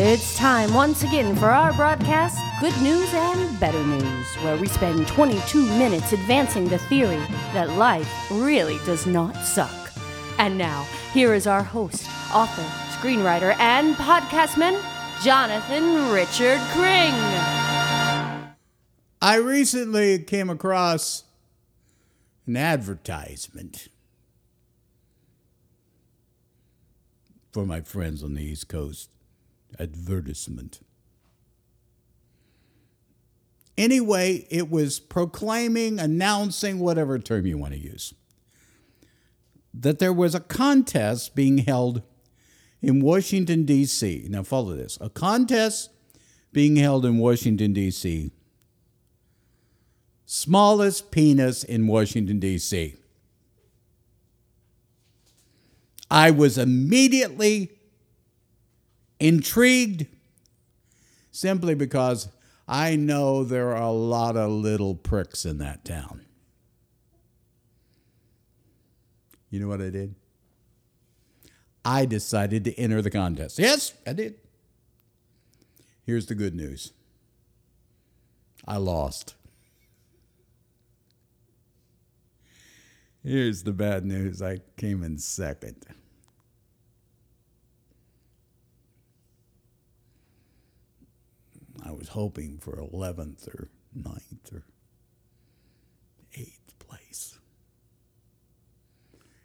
It's time once again for our broadcast, Good News and Better News, where we spend 22 minutes advancing the theory that life really does not suck. And now, here is our host, author, screenwriter, and podcastman, Jonathan Richard Cring. I recently came across an advertisement for my friends on the East Coast. Advertisement. Anyway, it was proclaiming, announcing, whatever term you want to use, that there was a contest being held in Washington, D.C. Now, follow this a contest being held in Washington, D.C. Smallest penis in Washington, D.C. I was immediately intrigued simply because I know there are a lot of little pricks in that town. You know what I did? I decided to enter the contest. Yes, I did. Here's the good news I lost. Here's the bad news I came in second. Was hoping for 11th or 9th or 8th place.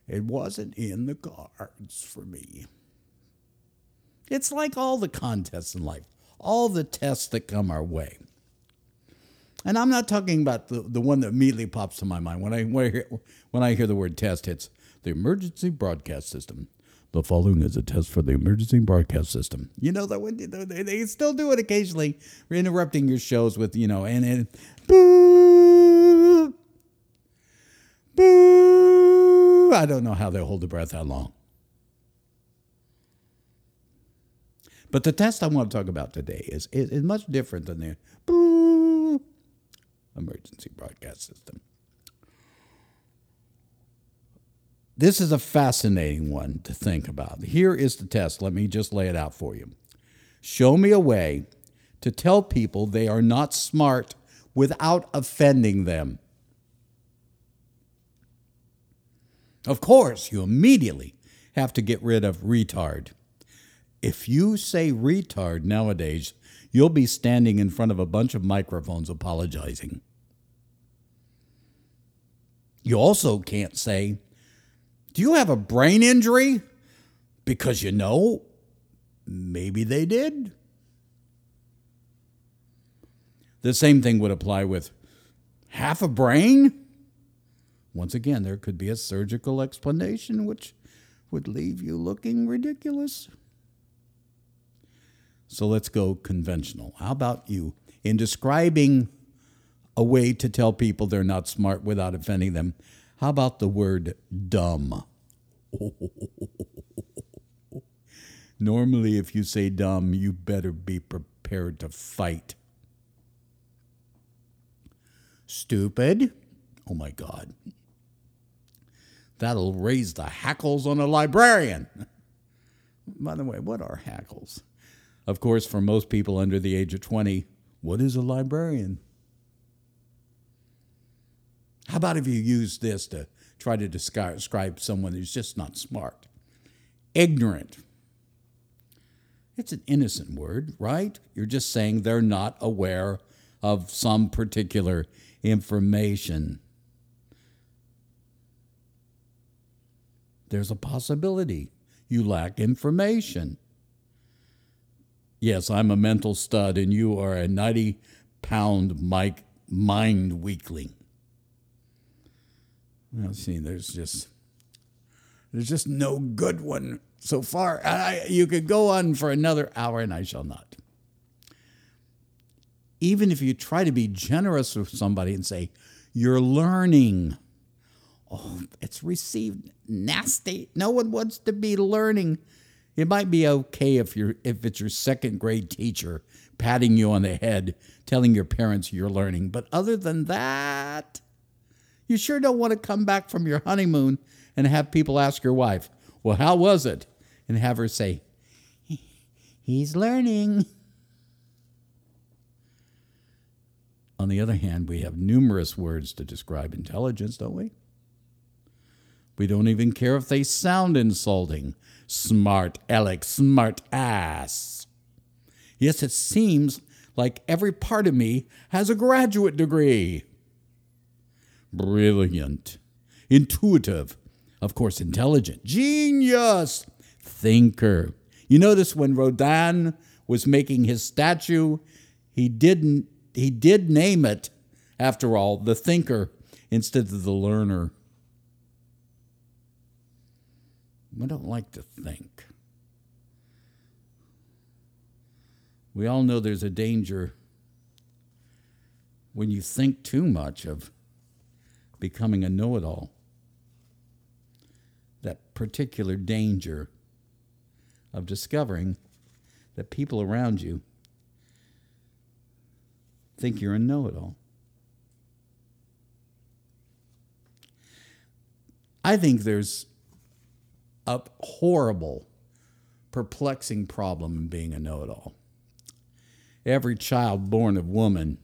It wasn't in the cards for me. It's like all the contests in life, all the tests that come our way. And I'm not talking about the, the one that immediately pops to my mind when I, when I, hear, when I hear the word test. It's the emergency broadcast system. The following is a test for the emergency broadcast system. You know that one, they, they still do it occasionally, interrupting your shows with you know and, and boo, boo. I don't know how they hold the breath that long. But the test I want to talk about today is, is, is much different than the boo emergency broadcast system. This is a fascinating one to think about. Here is the test. Let me just lay it out for you. Show me a way to tell people they are not smart without offending them. Of course, you immediately have to get rid of retard. If you say retard nowadays, you'll be standing in front of a bunch of microphones apologizing. You also can't say, Do you have a brain injury? Because you know, maybe they did. The same thing would apply with half a brain. Once again, there could be a surgical explanation which would leave you looking ridiculous. So let's go conventional. How about you? In describing a way to tell people they're not smart without offending them, how about the word dumb? Normally, if you say dumb, you better be prepared to fight. Stupid? Oh my God. That'll raise the hackles on a librarian. By the way, what are hackles? Of course, for most people under the age of 20, what is a librarian? How about if you use this to try to describe someone who's just not smart? Ignorant. It's an innocent word, right? You're just saying they're not aware of some particular information. There's a possibility you lack information. Yes, I'm a mental stud, and you are a 90 pound Mike mind weakling. Well, see, there's just there's just no good one so far. I, you could go on for another hour, and I shall not. Even if you try to be generous with somebody and say, You're learning, oh, it's received nasty. No one wants to be learning. It might be okay if you're if it's your second grade teacher patting you on the head, telling your parents you're learning. But other than that, you sure don't want to come back from your honeymoon and have people ask your wife, Well, how was it? And have her say, He's learning. On the other hand, we have numerous words to describe intelligence, don't we? We don't even care if they sound insulting. Smart Alex, smart ass. Yes, it seems like every part of me has a graduate degree. Brilliant, intuitive, of course, intelligent, genius, thinker. You notice when Rodin was making his statue, he didn't he did name it, after all, the thinker instead of the learner. We don't like to think. We all know there's a danger when you think too much of becoming a know it all. That particular danger of discovering that people around you think you're a know it all. I think there's a horrible, perplexing problem in being a know it all. Every child born of woman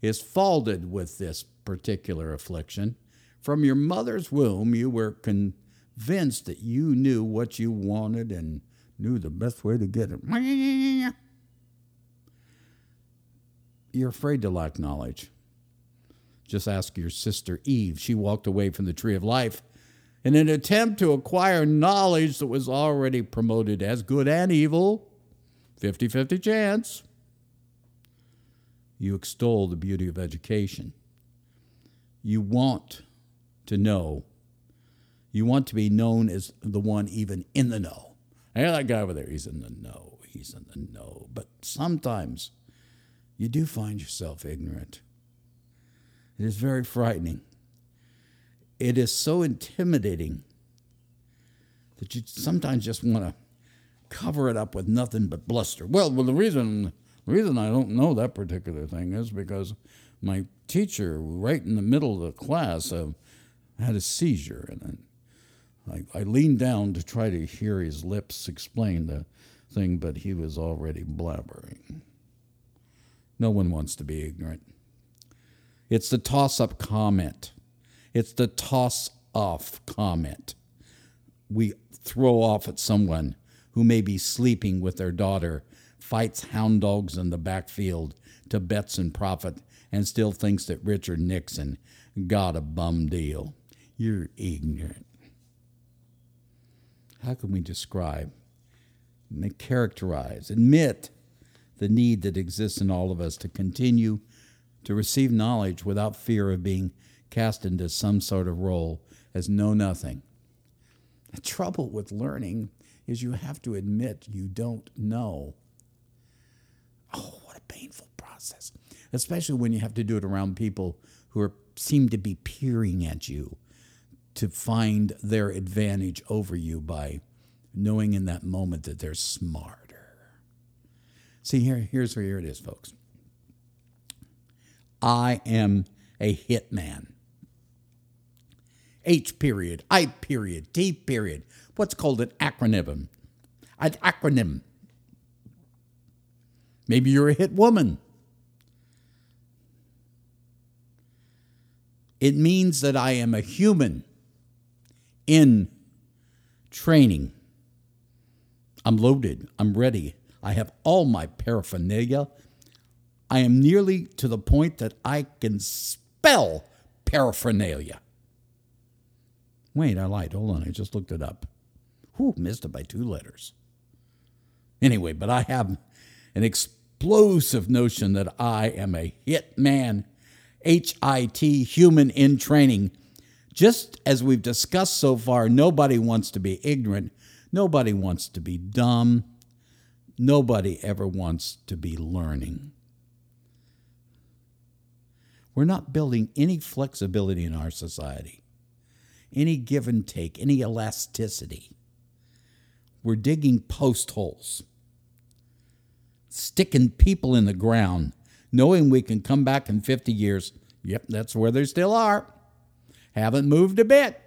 is faulted with this particular affliction. From your mother's womb, you were convinced that you knew what you wanted and knew the best way to get it. You're afraid to lack knowledge. Just ask your sister Eve. She walked away from the tree of life in an attempt to acquire knowledge that was already promoted as good and evil. 50 50 chance. You extol the beauty of education. You want to know. You want to be known as the one even in the know. Hey, that guy over there, he's in the know. He's in the know. But sometimes you do find yourself ignorant. It is very frightening. It is so intimidating that you sometimes just want to cover it up with nothing but bluster. Well, well, the reason the reason I don't know that particular thing is because my teacher, right in the middle of the class, uh, had a seizure, and I, I leaned down to try to hear his lips explain the thing, but he was already blabbering. No one wants to be ignorant. It's the toss up comment, it's the toss off comment. We throw off at someone who may be sleeping with their daughter fights hound dogs in the backfield to bets and profit and still thinks that Richard Nixon got a bum deal. You're ignorant. How can we describe, and characterize, admit the need that exists in all of us to continue to receive knowledge without fear of being cast into some sort of role as know nothing? The trouble with learning is you have to admit you don't know. Oh, what a painful process, especially when you have to do it around people who are, seem to be peering at you to find their advantage over you by knowing in that moment that they're smarter. See, here, here's where here it is, folks. I am a hitman. H period, I period, T period. What's called an acronym? An acronym. Maybe you're a hit woman. It means that I am a human in training. I'm loaded. I'm ready. I have all my paraphernalia. I am nearly to the point that I can spell paraphernalia. Wait, I lied. Hold on. I just looked it up. Whew, missed it by two letters. Anyway, but I have an explosive notion that I am a hit man, H I T, human in training. Just as we've discussed so far, nobody wants to be ignorant, nobody wants to be dumb, nobody ever wants to be learning. We're not building any flexibility in our society, any give and take, any elasticity. We're digging post holes sticking people in the ground, knowing we can come back in 50 years. Yep, that's where they still are. Haven't moved a bit.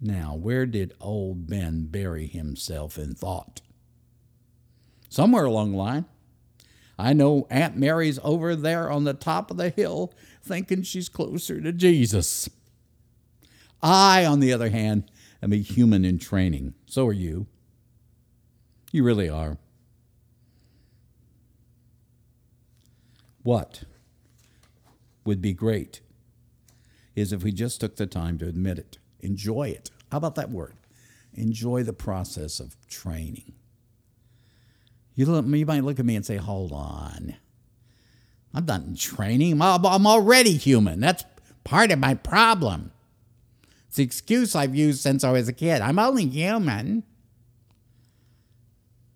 Now, where did old Ben bury himself in thought? Somewhere along the line. I know Aunt Mary's over there on the top of the hill thinking she's closer to Jesus. I, on the other hand, am a human in training. So are you. You really are. What would be great is if we just took the time to admit it, enjoy it. How about that word? Enjoy the process of training. You, look, you might look at me and say, hold on. I'm not in training. I'm already human. That's part of my problem. It's the excuse I've used since I was a kid. I'm only human.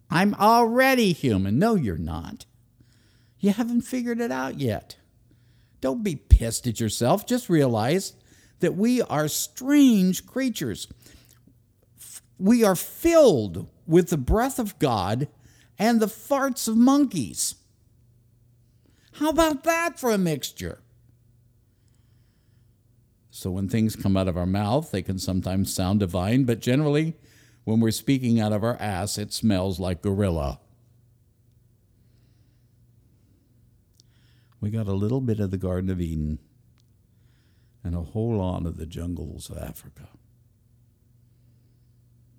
I'm already human. No, you're not. You haven't figured it out yet. Don't be pissed at yourself. Just realize that we are strange creatures. We are filled with the breath of God and the farts of monkeys. How about that for a mixture? So, when things come out of our mouth, they can sometimes sound divine, but generally, when we're speaking out of our ass, it smells like gorilla. We got a little bit of the Garden of Eden and a whole lot of the jungles of Africa.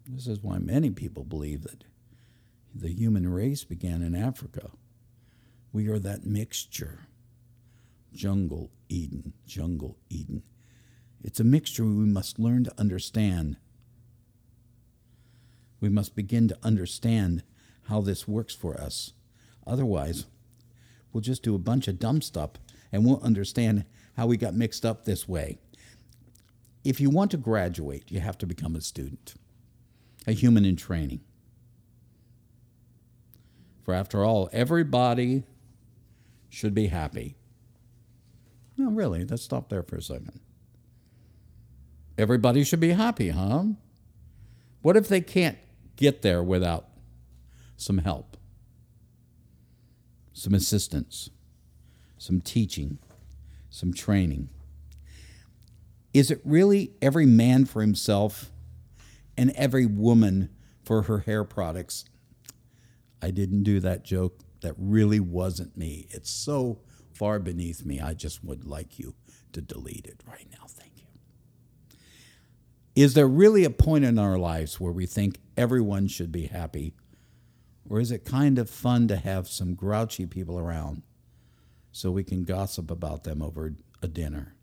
This is why many people believe that the human race began in Africa. We are that mixture jungle, Eden, jungle, Eden. It's a mixture we must learn to understand. We must begin to understand how this works for us. Otherwise, we'll just do a bunch of dumb stuff and we'll understand how we got mixed up this way. If you want to graduate, you have to become a student, a human in training. For after all, everybody should be happy. No, really, let's stop there for a second. Everybody should be happy, huh? What if they can't get there without some help, some assistance, some teaching, some training? Is it really every man for himself and every woman for her hair products? I didn't do that joke. That really wasn't me. It's so far beneath me. I just would like you to delete it right now. Thank you. Is there really a point in our lives where we think everyone should be happy? Or is it kind of fun to have some grouchy people around so we can gossip about them over a dinner?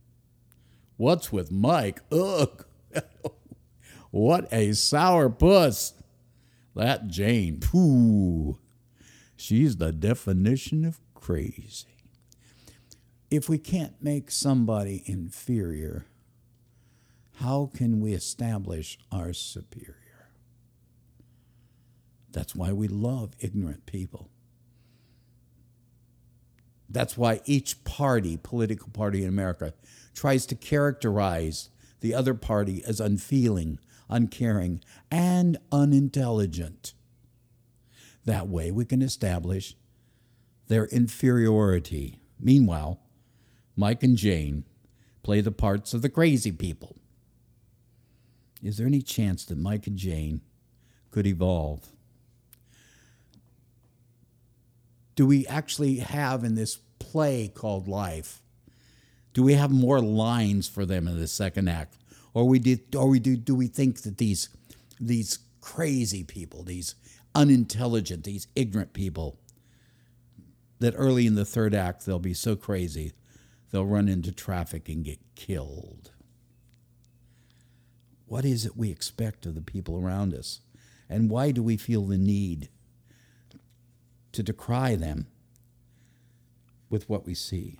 What's with Mike? Ugh. what a sour puss. That Jane, pooh. She's the definition of crazy. If we can't make somebody inferior, how can we establish our superior? That's why we love ignorant people. That's why each party, political party in America, tries to characterize the other party as unfeeling, uncaring, and unintelligent. That way we can establish their inferiority. Meanwhile, Mike and Jane play the parts of the crazy people. Is there any chance that Mike and Jane could evolve? Do we actually have in this play called life? Do we have more lines for them in the second act, or we did, or we do? Do we think that these these crazy people, these unintelligent, these ignorant people, that early in the third act they'll be so crazy they'll run into traffic and get killed. What is it we expect of the people around us? And why do we feel the need to decry them with what we see?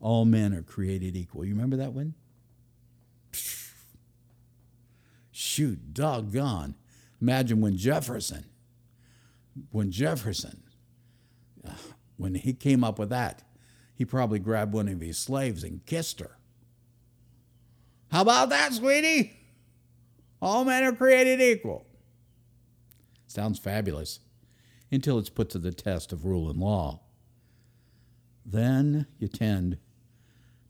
All men are created equal. You remember that one? Shoot, doggone. Imagine when Jefferson when Jefferson, uh, when he came up with that, he probably grabbed one of his slaves and kissed her. How about that, sweetie? All men are created equal. Sounds fabulous until it's put to the test of rule and law. Then you tend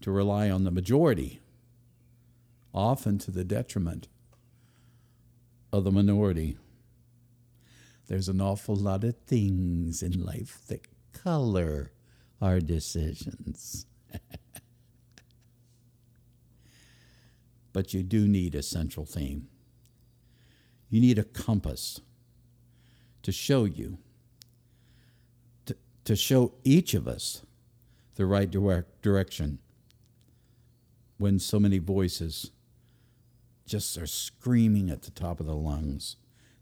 to rely on the majority, often to the detriment of the minority. There's an awful lot of things in life that color our decisions. but you do need a central theme. You need a compass to show you, to, show each of us the right direct direction when so many voices just are screaming at the top of the lungs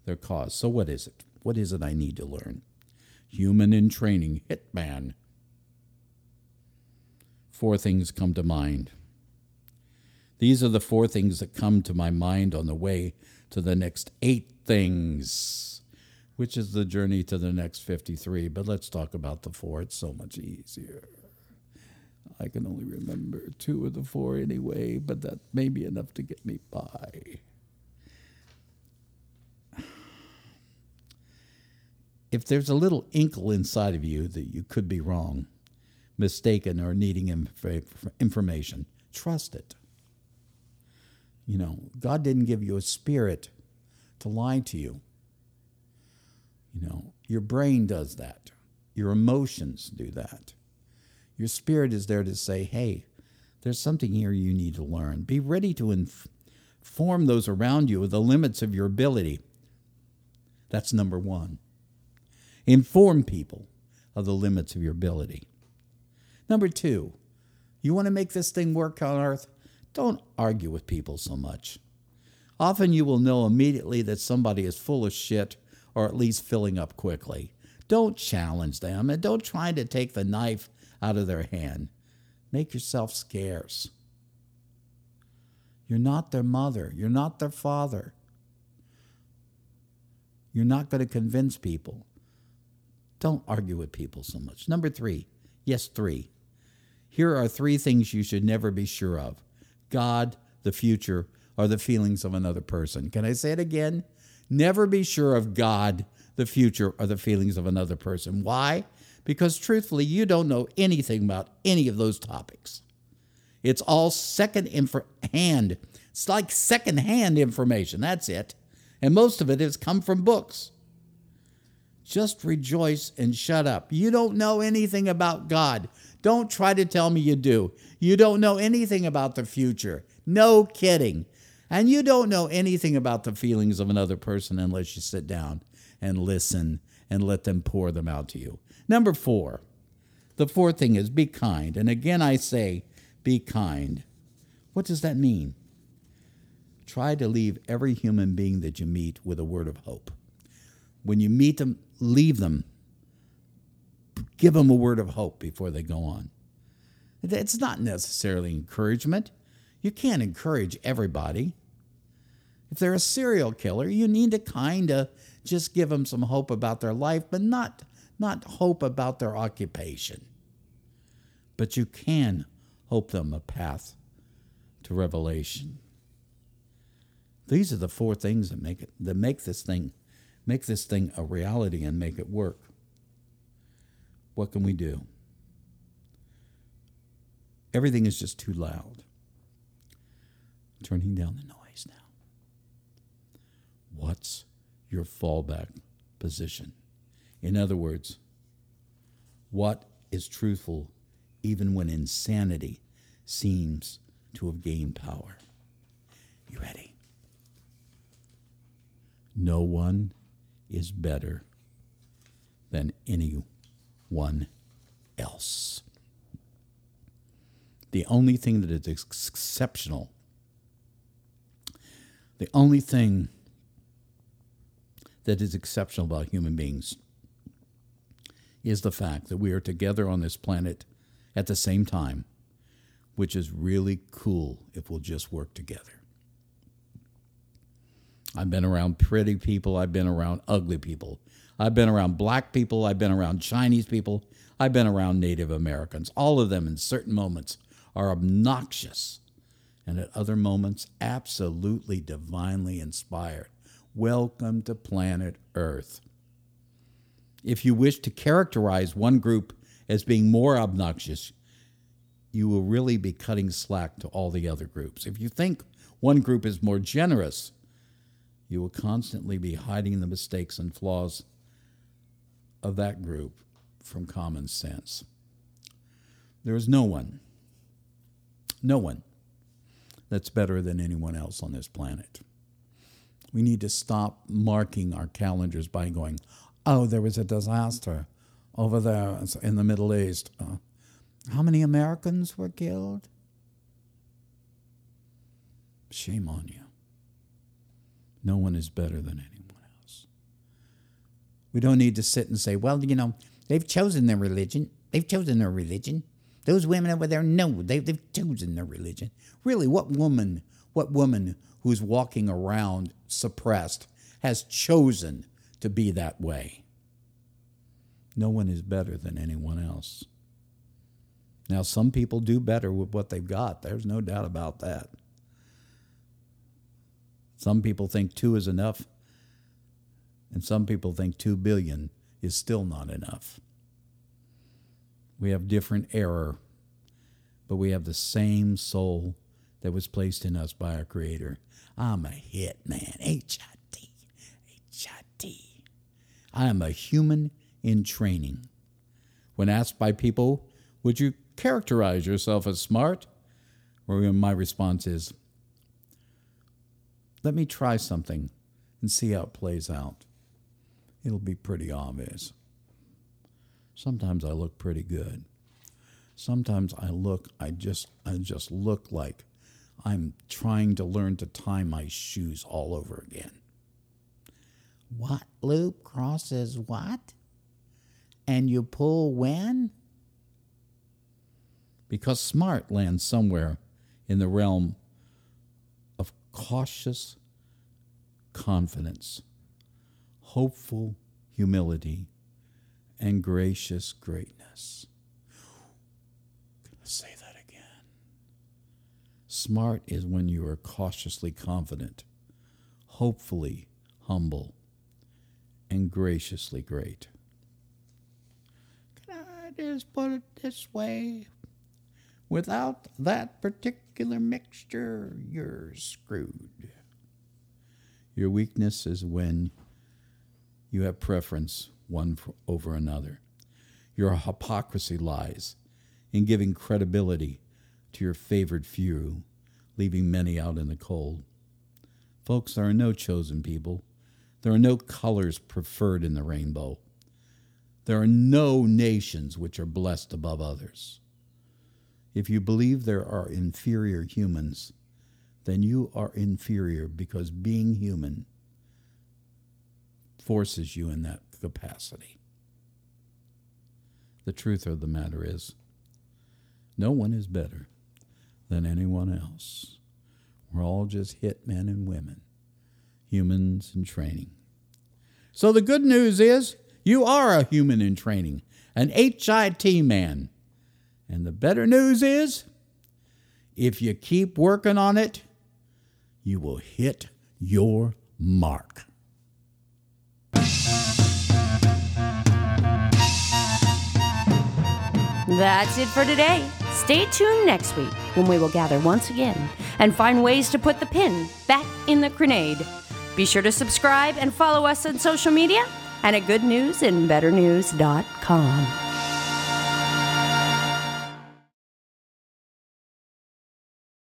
their cause. So, what is it? What is it I need to learn? Human in training, hitman. Four things come to mind. These are the four things that come to my mind on the way to the next eight things, which is the journey to the next 53. But let's talk about the four. It's so much easier. I can only remember two of the four anyway, but that may be enough to get me by. If there's a little inkle inside of you that you could be wrong, mistaken, or needing inf- information, trust it. You know, God didn't give you a spirit to lie to you. You know, your brain does that, your emotions do that. Your spirit is there to say, hey, there's something here you need to learn. Be ready to inform those around you of the limits of your ability. That's number one. Inform people of the limits of your ability. Number two, you want to make this thing work on earth? Don't argue with people so much. Often you will know immediately that somebody is full of shit or at least filling up quickly. Don't challenge them and don't try to take the knife out of their hand. Make yourself scarce. You're not their mother. You're not their father. You're not going to convince people. Don't argue with people so much. Number three, yes, three. Here are three things you should never be sure of God, the future, or the feelings of another person. Can I say it again? Never be sure of God, the future, or the feelings of another person. Why? because truthfully, you don't know anything about any of those topics. It's all second hand. It's like second hand information. That's it. And most of it has come from books. Just rejoice and shut up. You don't know anything about God. Don't try to tell me you do. You don't know anything about the future. No kidding. And you don't know anything about the feelings of another person unless you sit down and listen and let them pour them out to you. Number four, the fourth thing is be kind. And again, I say, be kind. What does that mean? Try to leave every human being that you meet with a word of hope. When you meet them, leave them. Give them a word of hope before they go on. It's not necessarily encouragement. You can't encourage everybody. If they're a serial killer, you need to kind of just give them some hope about their life, but not not hope about their occupation, but you can hope them a path to revelation. These are the four things that make it that make this thing make this thing a reality and make it work. What can we do? Everything is just too loud. Turning down the noise now. Your fallback position? In other words, what is truthful even when insanity seems to have gained power? You ready? No one is better than anyone else. The only thing that is exceptional, the only thing that is exceptional about human beings is the fact that we are together on this planet at the same time, which is really cool if we'll just work together. I've been around pretty people, I've been around ugly people, I've been around black people, I've been around Chinese people, I've been around Native Americans. All of them in certain moments are obnoxious and at other moments absolutely divinely inspired. Welcome to planet Earth. If you wish to characterize one group as being more obnoxious, you will really be cutting slack to all the other groups. If you think one group is more generous, you will constantly be hiding the mistakes and flaws of that group from common sense. There is no one, no one that's better than anyone else on this planet. We need to stop marking our calendars by going, oh, there was a disaster over there in the Middle East. Uh, how many Americans were killed? Shame on you. No one is better than anyone else. We don't need to sit and say, well, you know, they've chosen their religion. They've chosen their religion. Those women over there, no, they, they've chosen their religion. Really, what woman, what woman who's walking around suppressed has chosen to be that way? No one is better than anyone else. Now, some people do better with what they've got. There's no doubt about that. Some people think two is enough, and some people think two billion is still not enough. We have different error, but we have the same soul that was placed in us by our Creator. I'm a hit man. H I T. H I T. I am a human in training. When asked by people, would you characterize yourself as smart? My response is, let me try something and see how it plays out. It'll be pretty obvious. Sometimes I look pretty good. Sometimes I look I just I just look like I'm trying to learn to tie my shoes all over again. What loop crosses what? And you pull when? Because smart lands somewhere in the realm of cautious confidence, hopeful humility, and gracious greatness. Can to say that. Smart is when you are cautiously confident, hopefully humble, and graciously great. Can I just put it this way? Without that particular mixture, you're screwed. Your weakness is when you have preference one over another. Your hypocrisy lies in giving credibility to your favored few, leaving many out in the cold. Folks, there are no chosen people. There are no colors preferred in the rainbow. There are no nations which are blessed above others. If you believe there are inferior humans, then you are inferior because being human forces you in that capacity. The truth of the matter is, no one is better than anyone else. We're all just hit men and women, humans in training. So the good news is, you are a human in training, an HIT man. And the better news is if you keep working on it, you will hit your mark. That's it for today. Stay tuned next week when we will gather once again and find ways to put the pin back in the grenade. Be sure to subscribe and follow us on social media and at goodnewsandbetternews.com.